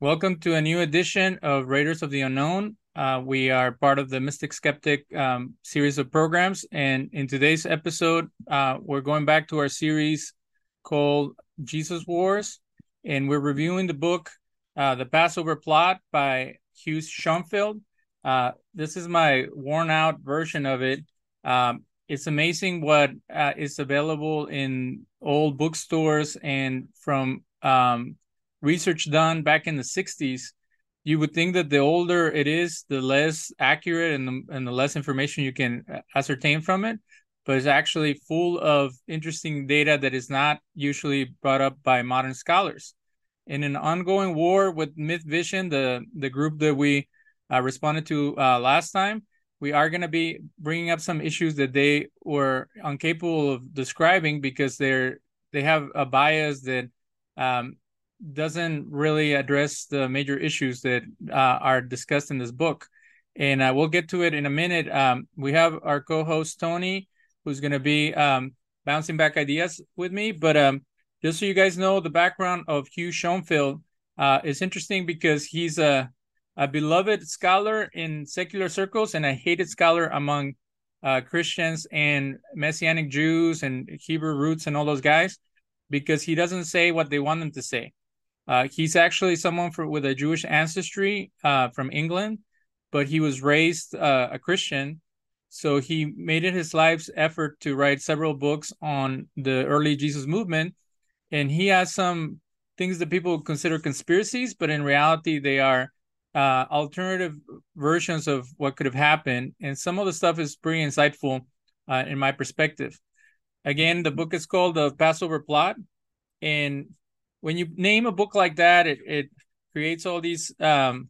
Welcome to a new edition of Raiders of the Unknown. Uh, we are part of the Mystic Skeptic um, series of programs. And in today's episode, uh, we're going back to our series called Jesus Wars. And we're reviewing the book, uh, The Passover Plot by Hugh Schonfield. Uh, this is my worn out version of it. Um, it's amazing what uh, is available in old bookstores and from um, research done back in the 60s you would think that the older it is the less accurate and the, and the less information you can uh, ascertain from it. But it's actually full of interesting data that is not usually brought up by modern scholars. In an ongoing war with myth vision the the group that we uh, responded to uh, last time we are going to be bringing up some issues that they were incapable of describing because they're they have a bias that um, doesn't really address the major issues that uh, are discussed in this book. And uh, we'll get to it in a minute. Um, we have our co host, Tony, who's going to be um, bouncing back ideas with me. But um, just so you guys know, the background of Hugh Schonfield uh, is interesting because he's a, a beloved scholar in secular circles and a hated scholar among uh, Christians and Messianic Jews and Hebrew roots and all those guys because he doesn't say what they want him to say. Uh, he's actually someone for, with a Jewish ancestry uh, from England, but he was raised uh, a Christian. So he made it his life's effort to write several books on the early Jesus movement. And he has some things that people consider conspiracies, but in reality, they are uh, alternative versions of what could have happened. And some of the stuff is pretty insightful uh, in my perspective. Again, the book is called The Passover Plot. And when you name a book like that, it it creates all these um,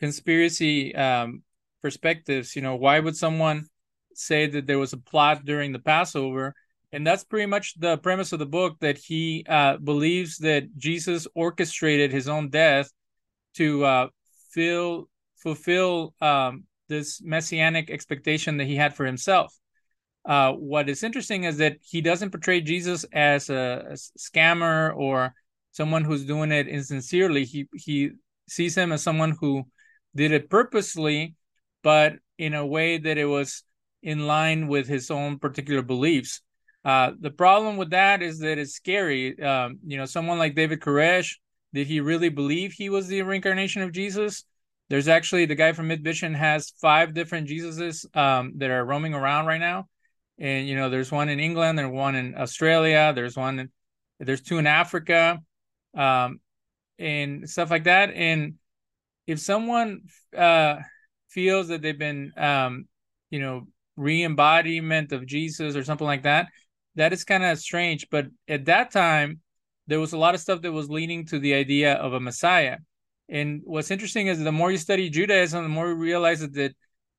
conspiracy um, perspectives. You know, why would someone say that there was a plot during the Passover? And that's pretty much the premise of the book that he uh, believes that Jesus orchestrated his own death to uh, fill, fulfill um, this messianic expectation that he had for himself. Uh, what is interesting is that he doesn't portray Jesus as a, a scammer or someone who's doing it insincerely. He he sees him as someone who did it purposely, but in a way that it was in line with his own particular beliefs. Uh, the problem with that is that it's scary. Um, you know, someone like David Koresh, did he really believe he was the reincarnation of Jesus? There's actually the guy from MythVision has five different Jesuses um, that are roaming around right now, and you know, there's one in England, there's one in Australia, there's one, in, there's two in Africa um, and stuff like that. And if someone uh, feels that they've been, um, you know, re-embodiment of Jesus or something like that, that is kind of strange. But at that time, there was a lot of stuff that was leading to the idea of a Messiah. And what's interesting is the more you study Judaism, the more you realize that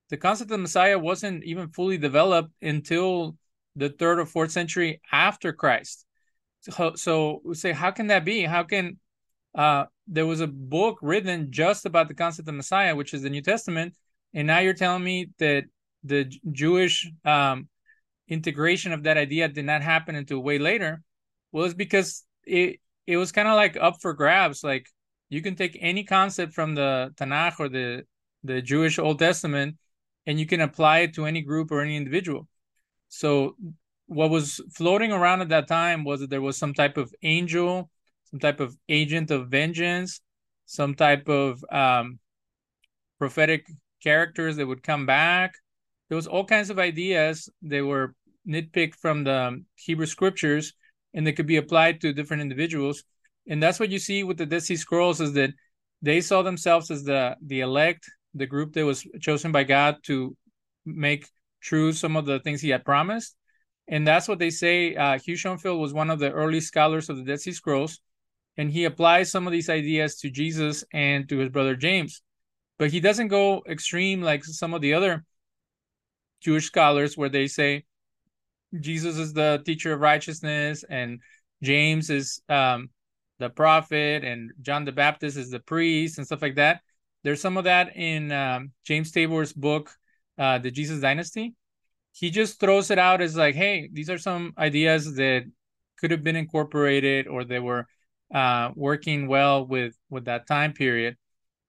the concept of Messiah wasn't even fully developed until the third or fourth century after Christ. So, we say, how can that be? How can uh, there was a book written just about the concept of Messiah, which is the New Testament, and now you're telling me that the Jewish um, integration of that idea did not happen until way later? Well, it's because it it was kind of like up for grabs. Like you can take any concept from the Tanakh or the the Jewish Old Testament, and you can apply it to any group or any individual. So what was floating around at that time was that there was some type of angel, some type of agent of vengeance, some type of um, prophetic characters that would come back. There was all kinds of ideas that were nitpicked from the Hebrew scriptures, and they could be applied to different individuals. And that's what you see with the Dead Sea Scrolls is that they saw themselves as the the elect, the group that was chosen by God to make true some of the things He had promised and that's what they say. Uh, Hugh Schonfield was one of the early scholars of the Dead Sea Scrolls, and he applies some of these ideas to Jesus and to his brother James. But he doesn't go extreme like some of the other Jewish scholars, where they say Jesus is the teacher of righteousness and James is um, the prophet and John the Baptist is the priest and stuff like that. There's some of that in um, James Tabor's book, uh, The Jesus Dynasty he just throws it out as like, hey, these are some ideas that could have been incorporated or they were uh, working well with with that time period.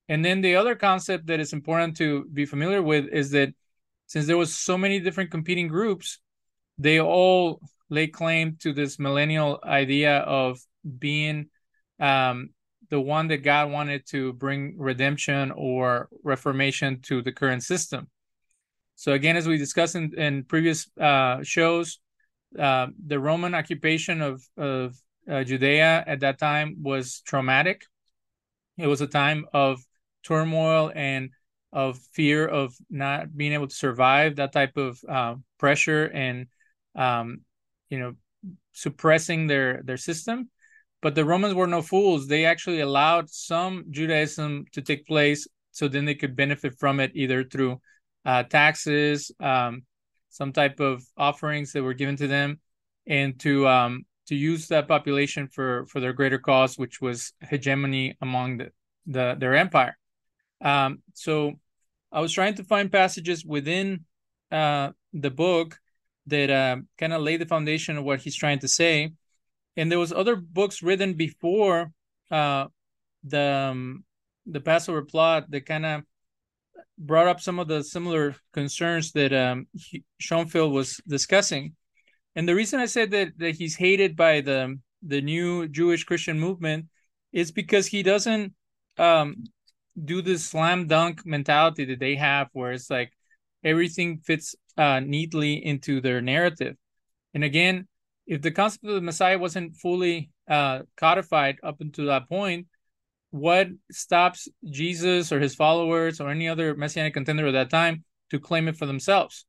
And then the other concept that is important to be familiar with is that since there was so many different competing groups, they all lay claim to this millennial idea of being um, the one that God wanted to bring redemption or reformation to the current system. So again, as we discussed in, in previous uh, shows, uh, the Roman occupation of, of uh, Judea at that time was traumatic. It was a time of turmoil and of fear of not being able to survive that type of uh, pressure and um, you know suppressing their their system but the romans were no fools they actually allowed some judaism to take place so then they could benefit from it either through uh, taxes um, some type of offerings that were given to them and to um, to use that population for for their greater cause which was hegemony among the, the their empire um, so i was trying to find passages within uh, the book that uh, kind of lay the foundation of what he's trying to say. And there was other books written before uh, the um, the Passover plot that kind of brought up some of the similar concerns that um, he, Schonfield was discussing. And the reason I said that that he's hated by the the new Jewish Christian movement is because he doesn't um, do this slam dunk mentality that they have, where it's like everything fits uh, neatly into their narrative. And again, if the concept of the Messiah wasn't fully uh, codified up until that point, what stops Jesus or his followers or any other messianic contender at that time to claim it for themselves?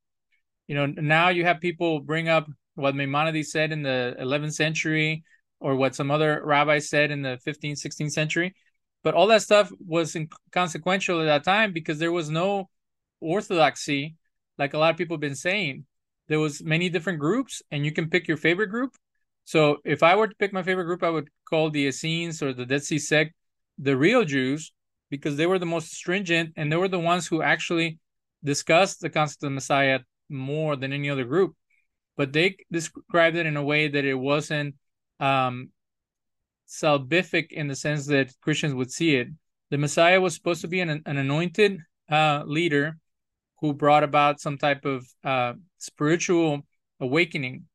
You know, now you have people bring up what Maimonides said in the 11th century or what some other rabbis said in the 15th, 16th century. But all that stuff was inconsequential at that time because there was no orthodoxy like a lot of people have been saying there was many different groups and you can pick your favorite group so if i were to pick my favorite group i would call the essenes or the dead sea sect the real jews because they were the most stringent and they were the ones who actually discussed the concept of messiah more than any other group but they described it in a way that it wasn't um, salvific in the sense that christians would see it the messiah was supposed to be an, an anointed uh, leader who brought about some type of uh, spiritual awakening.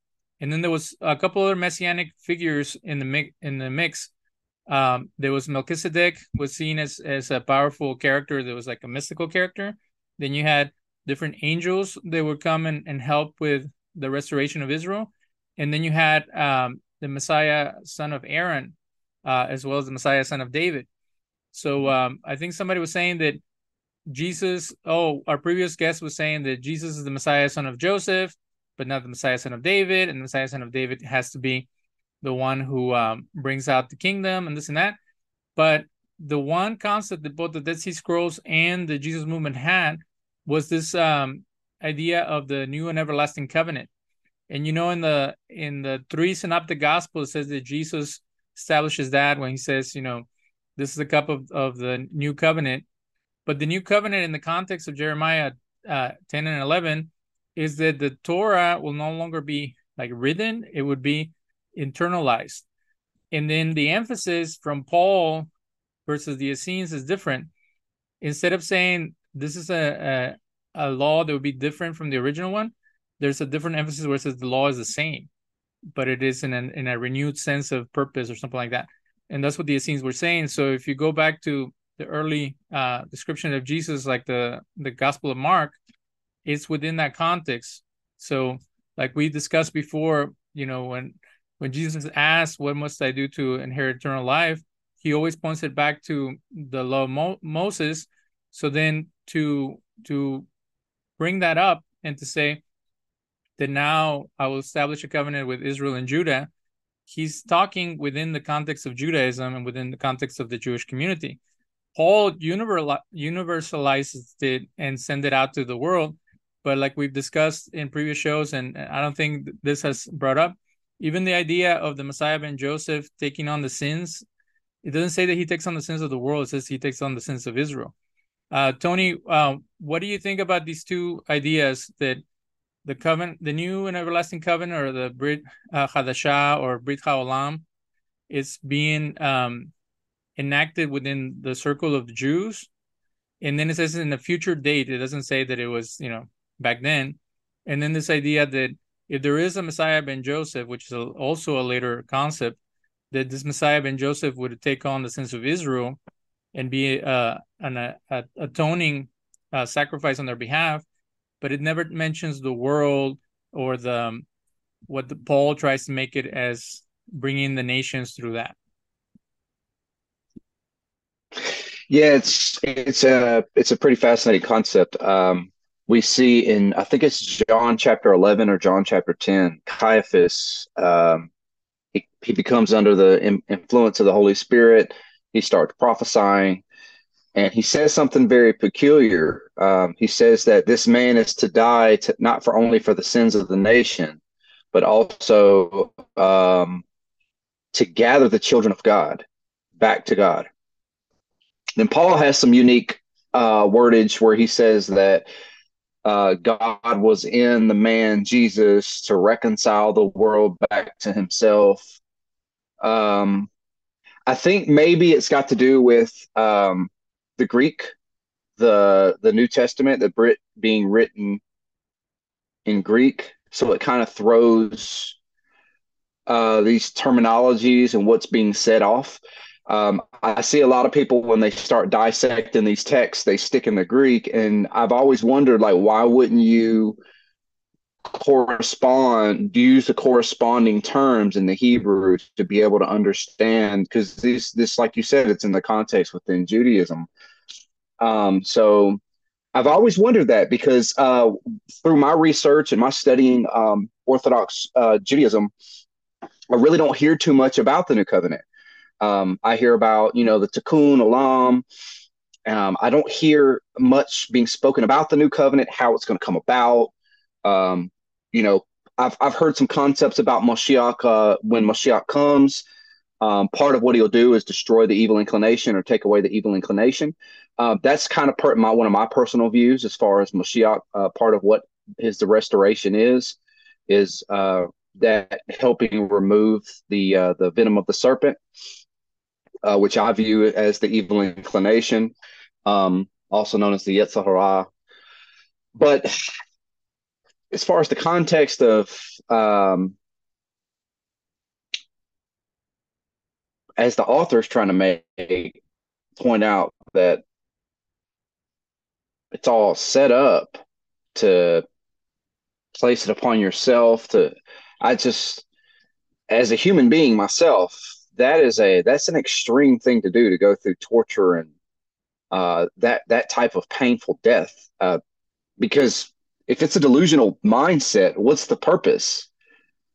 And then there was a couple other messianic figures in the mix. In the mix, um, there was Melchizedek was seen as as a powerful character. That was like a mystical character. Then you had different angels that would come and, and help with the restoration of Israel. And then you had um, the Messiah, son of Aaron, uh, as well as the Messiah, son of David. So um, I think somebody was saying that Jesus, oh, our previous guest was saying that Jesus is the Messiah, son of Joseph, but not the Messiah, son of David. And the Messiah, son of David has to be the one who um, brings out the kingdom and this and that. But the one concept that both the Dead Sea Scrolls and the Jesus movement had was this um, idea of the new and everlasting covenant. And you know, in the in the three synoptic gospels, it says that Jesus establishes that when he says, you know, this is the cup of, of the new covenant but the new covenant in the context of Jeremiah uh, 10 and 11 is that the Torah will no longer be like written, it would be internalized. And then the emphasis from Paul versus the Essenes is different. Instead of saying this is a, a, a law that would be different from the original one, there's a different emphasis where it says the law is the same, but it is in, an, in a renewed sense of purpose or something like that. And that's what the Essenes were saying. So if you go back to the early uh, description of Jesus, like the the Gospel of Mark, it's within that context. So, like we discussed before, you know, when when Jesus asks, "What must I do to inherit eternal life?" He always points it back to the law of Mo- Moses. So then to to bring that up and to say that now I will establish a covenant with Israel and Judah, he's talking within the context of Judaism and within the context of the Jewish community. Paul universalizes it and send it out to the world. But like we've discussed in previous shows, and I don't think this has brought up, even the idea of the Messiah ben Joseph taking on the sins, it doesn't say that he takes on the sins of the world. It says he takes on the sins of Israel. Uh, Tony, uh, what do you think about these two ideas that the covenant, the new and everlasting covenant, or the Brit uh, Hadashah or Brit Haolam, is being um, enacted within the circle of the Jews. And then it says in a future date, it doesn't say that it was, you know, back then. And then this idea that if there is a Messiah ben Joseph, which is a, also a later concept, that this Messiah ben Joseph would take on the sins of Israel and be uh, an a, a atoning uh, sacrifice on their behalf, but it never mentions the world or the um, what the, Paul tries to make it as bringing the nations through that. Yeah, it's it's a it's a pretty fascinating concept. Um, we see in I think it's John chapter eleven or John chapter ten. Caiaphas um, he he becomes under the influence of the Holy Spirit. He starts prophesying, and he says something very peculiar. Um, he says that this man is to die to, not for only for the sins of the nation, but also um, to gather the children of God back to God. Then Paul has some unique uh, wordage where he says that uh, God was in the man Jesus to reconcile the world back to himself. Um, I think maybe it's got to do with um, the Greek, the the New Testament, the Brit being written in Greek, so it kind of throws uh, these terminologies and what's being said off. Um, I see a lot of people when they start dissecting these texts, they stick in the Greek, and I've always wondered, like, why wouldn't you correspond, use the corresponding terms in the Hebrew to be able to understand? Because this, this, like you said, it's in the context within Judaism. Um, so I've always wondered that because uh, through my research and my studying um, Orthodox uh, Judaism, I really don't hear too much about the New Covenant. Um, I hear about, you know, the Tikkun Olam. Um, I don't hear much being spoken about the new covenant, how it's going to come about. Um, you know, I've, I've heard some concepts about Moshiach uh, when Moshiach comes. Um, part of what he'll do is destroy the evil inclination or take away the evil inclination. Uh, that's kind of part my one of my personal views as far as Moshiach. Uh, part of what his the restoration is is uh, that helping remove the uh, the venom of the serpent uh, which I view as the evil inclination, um, also known as the Yetzer Hara. But as far as the context of um, as the author is trying to make point out that it's all set up to place it upon yourself to i just as a human being myself that is a that's an extreme thing to do to go through torture and uh, that that type of painful death. Uh, because if it's a delusional mindset, what's the purpose?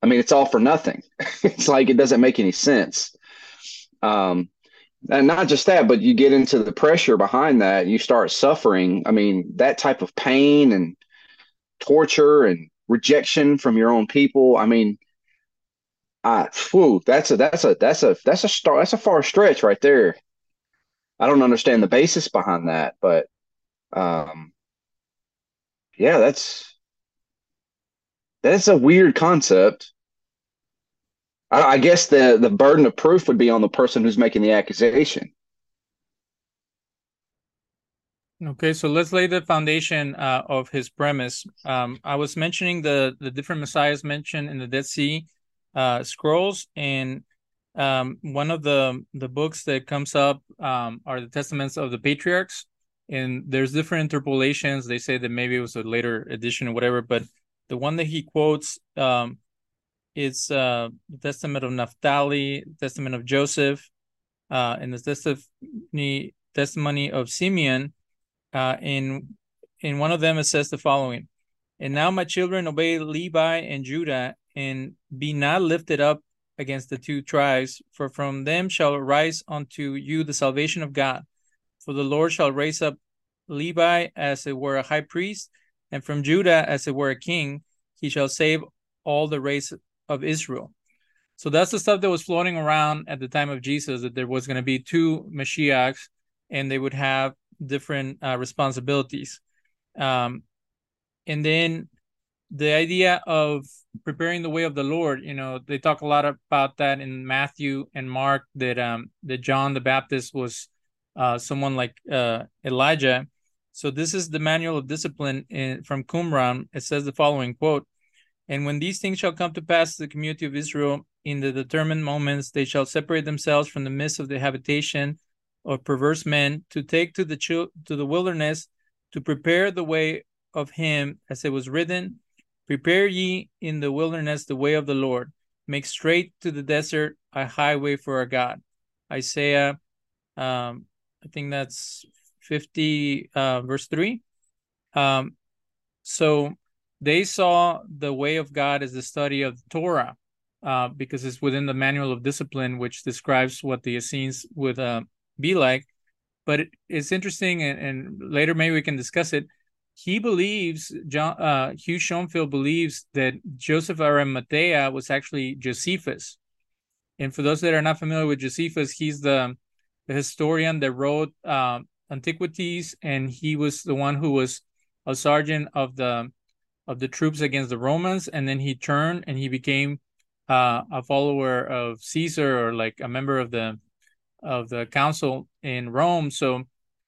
I mean, it's all for nothing. it's like it doesn't make any sense. Um, and not just that, but you get into the pressure behind that, you start suffering. I mean, that type of pain and torture and rejection from your own people. I mean, I, whew, that's a that's a that's a that's a star that's a far stretch right there. I don't understand the basis behind that, but um, yeah, that's that's a weird concept. I, I guess the the burden of proof would be on the person who's making the accusation. Okay, so let's lay the foundation uh, of his premise. Um, I was mentioning the the different messiahs mentioned in the Dead Sea uh, scrolls and um, one of the the books that comes up um, are the testaments of the patriarchs and there's different interpolations. They say that maybe it was a later edition or whatever but the one that he quotes um, is uh, the testament of naphtali testament of joseph uh, and the testimony testimony of simeon uh, in in one of them it says the following and now my children obey levi and judah and be not lifted up against the two tribes, for from them shall arise unto you the salvation of God. For the Lord shall raise up Levi as it were a high priest, and from Judah as it were a king. He shall save all the race of Israel. So that's the stuff that was floating around at the time of Jesus that there was going to be two Mashiachs and they would have different uh, responsibilities. Um, and then the idea of preparing the way of the Lord, you know, they talk a lot about that in Matthew and Mark that um that John the Baptist was uh someone like uh Elijah. So this is the manual of discipline in, from Qumran. It says the following quote, and when these things shall come to pass the community of Israel in the determined moments, they shall separate themselves from the midst of the habitation of perverse men to take to the to the wilderness to prepare the way of him as it was written Prepare ye in the wilderness the way of the Lord. Make straight to the desert a highway for our God. Isaiah, um, I think that's 50, uh, verse 3. Um, so they saw the way of God as the study of Torah, uh, because it's within the manual of discipline, which describes what the Essenes would uh, be like. But it, it's interesting, and, and later maybe we can discuss it he believes John uh, Hugh Schonfield believes that Joseph Arimathea was actually Josephus. And for those that are not familiar with Josephus, he's the, the historian that wrote uh, Antiquities, and he was the one who was a sergeant of the of the troops against the Romans, and then he turned and he became uh, a follower of Caesar or like a member of the of the council in Rome. So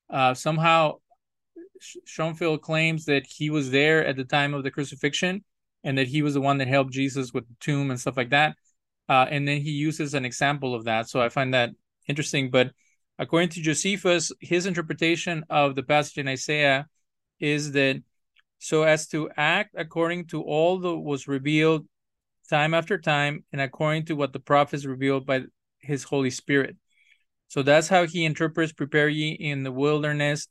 uh, somehow Schonfield claims that he was there at the time of the crucifixion and that he was the one that helped Jesus with the tomb and stuff like that. Uh, and then he uses an example of that. So I find that interesting. But according to Josephus, his interpretation of the passage in Isaiah is that so as to act according to all that was revealed time after time and according to what the prophets revealed by his Holy Spirit. So that's how he interprets prepare ye in the wilderness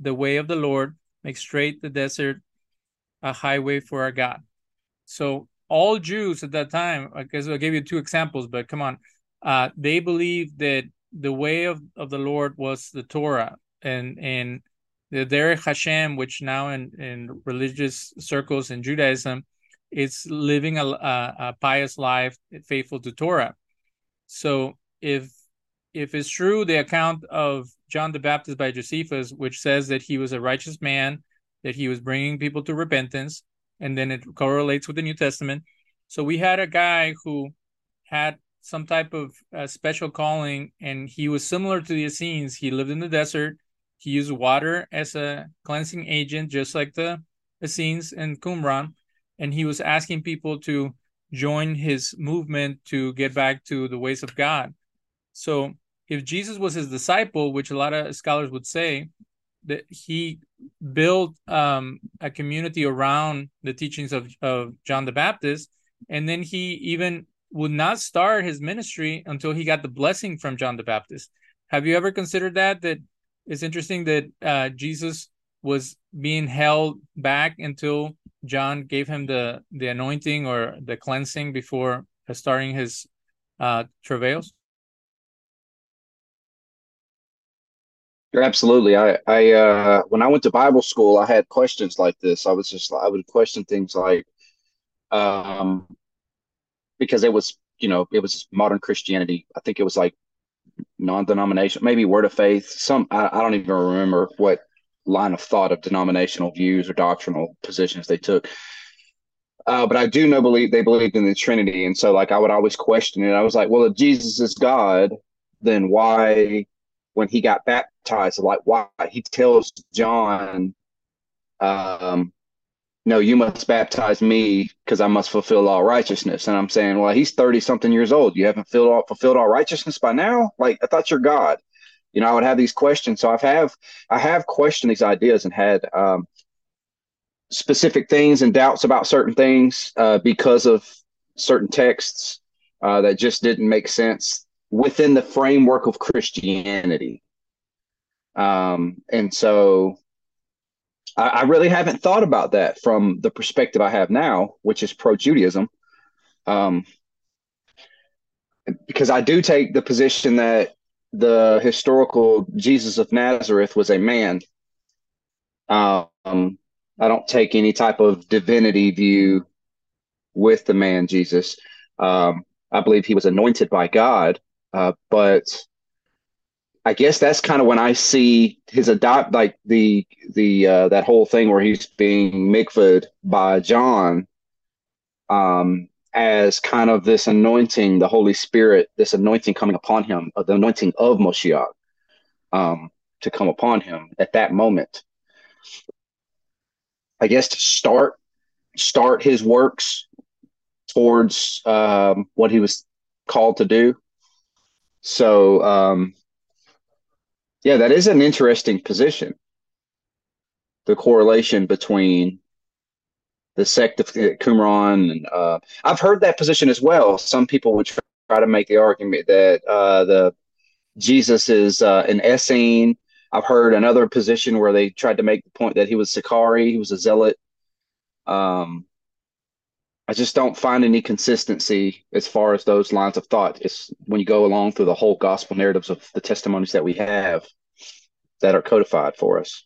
the way of the Lord, make straight the desert a highway for our God. So all Jews at that time, I guess I'll give you two examples, but come on, uh, they believed that the way of, of the Lord was the Torah and and the Derech Hashem, which now in, in religious circles in Judaism, it's living a, a, a pious life faithful to Torah. So if if it's true the account of John the Baptist by Josephus, which says that he was a righteous man, that he was bringing people to repentance, and then it correlates with the New Testament. So we had a guy who had some type of uh, special calling, and he was similar to the Essenes. He lived in the desert. He used water as a cleansing agent, just like the Essenes and Qumran. And he was asking people to join his movement to get back to the ways of God. So if Jesus was his disciple, which a lot of scholars would say, that he built um, a community around the teachings of, of John the Baptist, and then he even would not start his ministry until he got the blessing from John the Baptist. Have you ever considered that? That it's interesting that uh, Jesus was being held back until John gave him the the anointing or the cleansing before starting his uh, travails. Absolutely. I, I, uh, when I went to Bible school, I had questions like this. I was just, I would question things like, um, because it was, you know, it was modern Christianity. I think it was like non-denomination, maybe Word of Faith. Some, I, I don't even remember what line of thought of denominational views or doctrinal positions they took. Uh, but I do know believe they believed in the Trinity, and so like I would always question it. I was like, well, if Jesus is God, then why when he got baptized, like why he tells John, um, no, you must baptize me because I must fulfill all righteousness. And I'm saying, well, he's 30 something years old. You haven't fulfilled all, fulfilled all righteousness by now? Like, I thought you're God. You know, I would have these questions. So I've have, I have questioned these ideas and had, um, specific things and doubts about certain things, uh, because of certain texts, uh, that just didn't make sense within the framework of Christianity. Um, and so I, I, really haven't thought about that from the perspective I have now, which is pro Judaism. Um, because I do take the position that the historical Jesus of Nazareth was a man. Um, I don't take any type of divinity view with the man Jesus. Um, I believe he was anointed by God uh, but I guess that's kind of when I see his adopt like the the uh, that whole thing where he's being mikvahed by John. um, as kind of this anointing, the Holy Spirit, this anointing coming upon him, uh, the anointing of Moshiach um, to come upon him at that moment. I guess to start start his works towards um, what he was called to do. So, um, yeah, that is an interesting position. The correlation between the sect of Qumran, and uh, I've heard that position as well. Some people would try to make the argument that uh, the Jesus is uh, an Essene. I've heard another position where they tried to make the point that he was Sicarii, he was a zealot. Um, I just don't find any consistency as far as those lines of thought. It's when you go along through the whole gospel narratives of the testimonies that we have that are codified for us.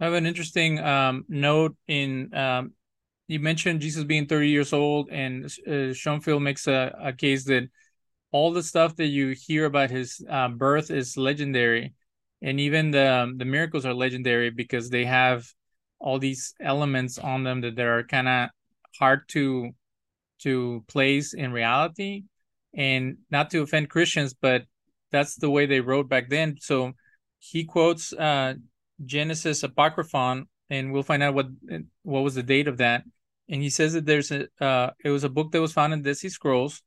I have an interesting um, note in um, you mentioned Jesus being 30 years old, and uh, Schonfield makes a, a, case that all the stuff that you hear about his uh, birth is legendary, and even the the miracles are legendary because they have all these elements on them that are kind of hard to to place in reality and not to offend christians but that's the way they wrote back then. So he quotes uh genesis apocryphon and we'll find out what what was the date of that. And he says that there's a uh it was a book that was found in Dead Sea Scrolls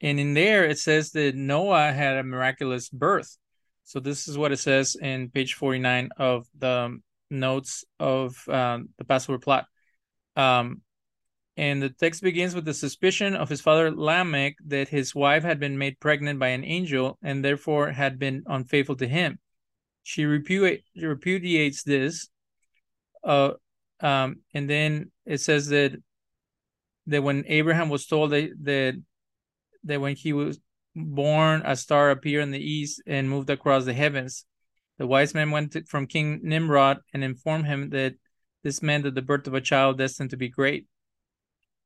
and in there it says that noah had a miraculous birth. So this is what it says in page 49 of the notes of um, the passover plot. Um, and the text begins with the suspicion of his father Lamech that his wife had been made pregnant by an angel and therefore had been unfaithful to him. She repudiates this, uh, um, and then it says that that when Abraham was told that that, that when he was born, a star appeared in the east and moved across the heavens. The wise men went to, from King Nimrod and informed him that this meant that the birth of a child destined to be great.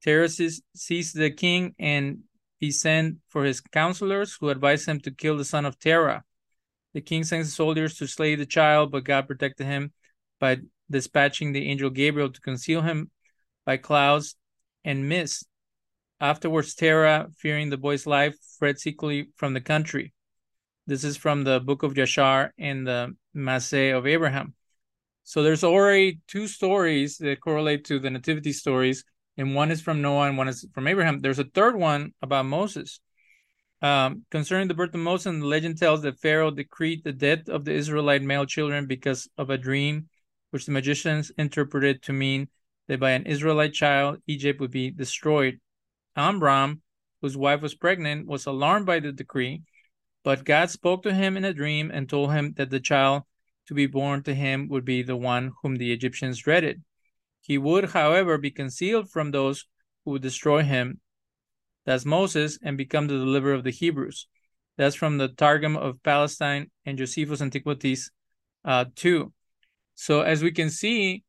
Terah seized the king and he sent for his counselors who advised him to kill the son of Terah. The king sent soldiers to slay the child, but God protected him by dispatching the angel Gabriel to conceal him by clouds and mist. Afterwards, Terah, fearing the boy's life, fled secretly from the country. This is from the book of Yashar and the Masseh of Abraham. So there's already two stories that correlate to the nativity stories and one is from Noah and one is from Abraham. There's a third one about Moses. Um, concerning the birth of Moses, the legend tells that Pharaoh decreed the death of the Israelite male children because of a dream, which the magicians interpreted to mean that by an Israelite child, Egypt would be destroyed. Amram, whose wife was pregnant, was alarmed by the decree, but God spoke to him in a dream and told him that the child to be born to him would be the one whom the Egyptians dreaded. He would, however, be concealed from those who would destroy him. That's Moses and become the deliverer of the Hebrews. That's from the Targum of Palestine and Josephus Antiquities uh, 2. So, as we can see,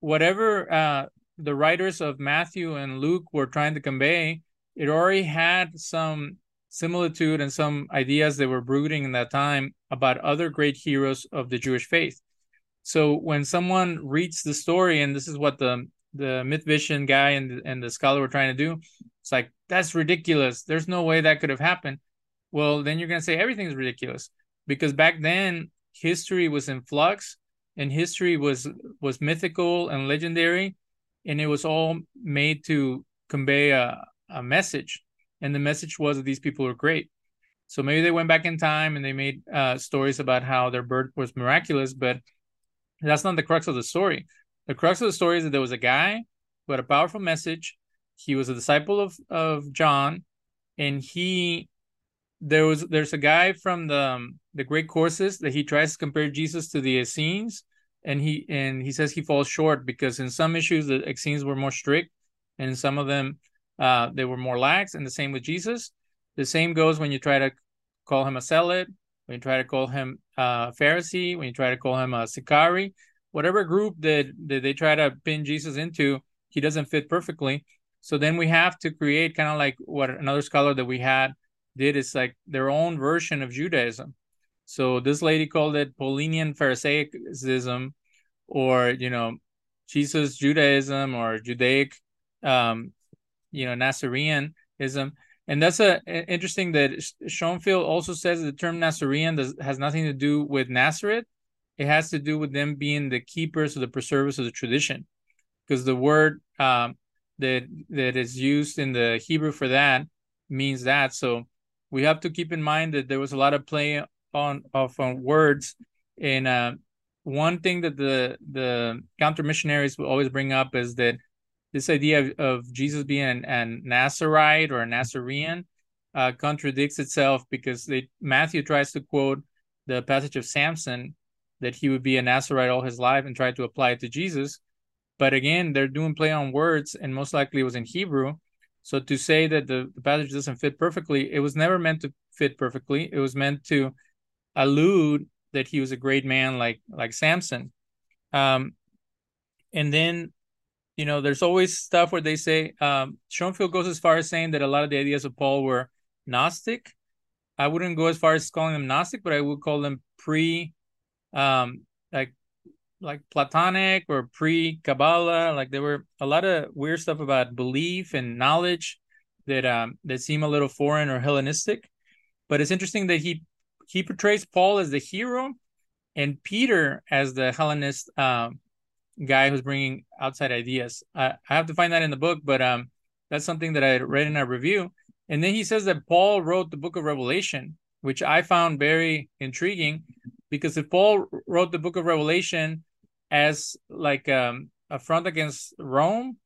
whatever uh, the writers of Matthew and Luke were trying to convey, it already had some similitude and some ideas that were brooding in that time about other great heroes of the Jewish faith. So when someone reads the story, and this is what the the myth vision guy and and the scholar were trying to do, it's like that's ridiculous. There's no way that could have happened. Well, then you're gonna say everything's ridiculous because back then history was in flux and history was was mythical and legendary, and it was all made to convey a a message, and the message was that these people were great. So maybe they went back in time and they made uh, stories about how their birth was miraculous, but that's not the crux of the story. The crux of the story is that there was a guy who had a powerful message. He was a disciple of of John, and he there was there's a guy from the um, the great courses that he tries to compare Jesus to the Essenes, and he and he says he falls short because in some issues the Essenes were more strict, and some of them uh, they were more lax, and the same with Jesus. The same goes when you try to call him a zealot when you try to call him a Pharisee, when you try to call him a Sicarii, whatever group that, that they try to pin Jesus into, he doesn't fit perfectly. So then we have to create kind of like what another scholar that we had did is like their own version of Judaism. So this lady called it Paulinian Pharisaicism, or you know, Jesus Judaism or Judaic um, you know Nazareanism, and that's a, a interesting that Schonfield also says the term Nazarene does, has nothing to do with Nazareth. It has to do with them being the keepers or the preservers of the tradition, because the word um, that that is used in the Hebrew for that means that. So we have to keep in mind that there was a lot of play on of on words. And uh, one thing that the the counter missionaries will always bring up is that this idea of, of Jesus being an, an Nazarite or a Nazarene uh, contradicts itself because they, Matthew tries to quote the passage of Samson that he would be a Nazarite all his life and try to apply it to Jesus. But again, they're doing play on words, and most likely it was in Hebrew. So to say that the, the passage doesn't fit perfectly, it was never meant to fit perfectly. It was meant to allude that he was a great man like like Samson. Um, and then you know, there's always stuff where they say um, Schonfield goes as far as saying that a lot of the ideas of Paul were Gnostic. I wouldn't go as far as calling them Gnostic, but I would call them pre, um, like like Platonic or pre Kabbalah. Like there were a lot of weird stuff about belief and knowledge that um that seem a little foreign or Hellenistic. But it's interesting that he he portrays Paul as the hero and Peter as the Hellenist um, guy who's bringing outside ideas. I, I have to find that in the book, but um, that's something that I read in a review. And then he says that Paul wrote the book of Revelation, which I found very intriguing because if Paul wrote the book of Revelation as like um, a front against Rome,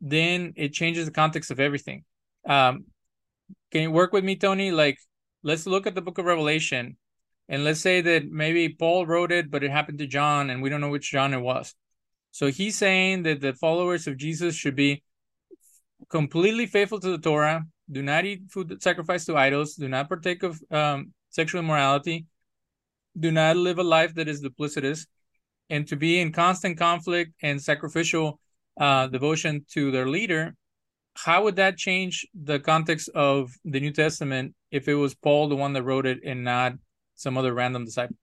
then it changes the context of everything. Um, can you work with me, Tony? Like, let's look at the book of Revelation and let's say that maybe Paul wrote it, but it happened to John and we don't know which John it was. So he's saying that the followers of Jesus should be completely faithful to the Torah, do not eat food sacrificed to idols, do not partake of um, sexual immorality, do not live a life that is duplicitous, and to be in constant conflict and sacrificial uh, devotion to their leader. How would that change the context of the New Testament if it was Paul the one that wrote it and not some other random disciple?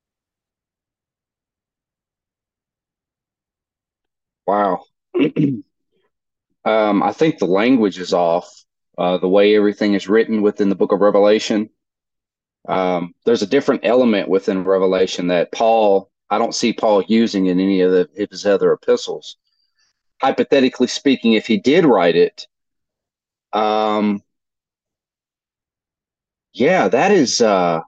Wow. um, I think the language is off. Uh, the way everything is written within the book of Revelation. Um, there's a different element within Revelation that Paul, I don't see Paul using in any of, the, his other epistles. Hypothetically speaking, if he did write it, um, yeah, that is uh,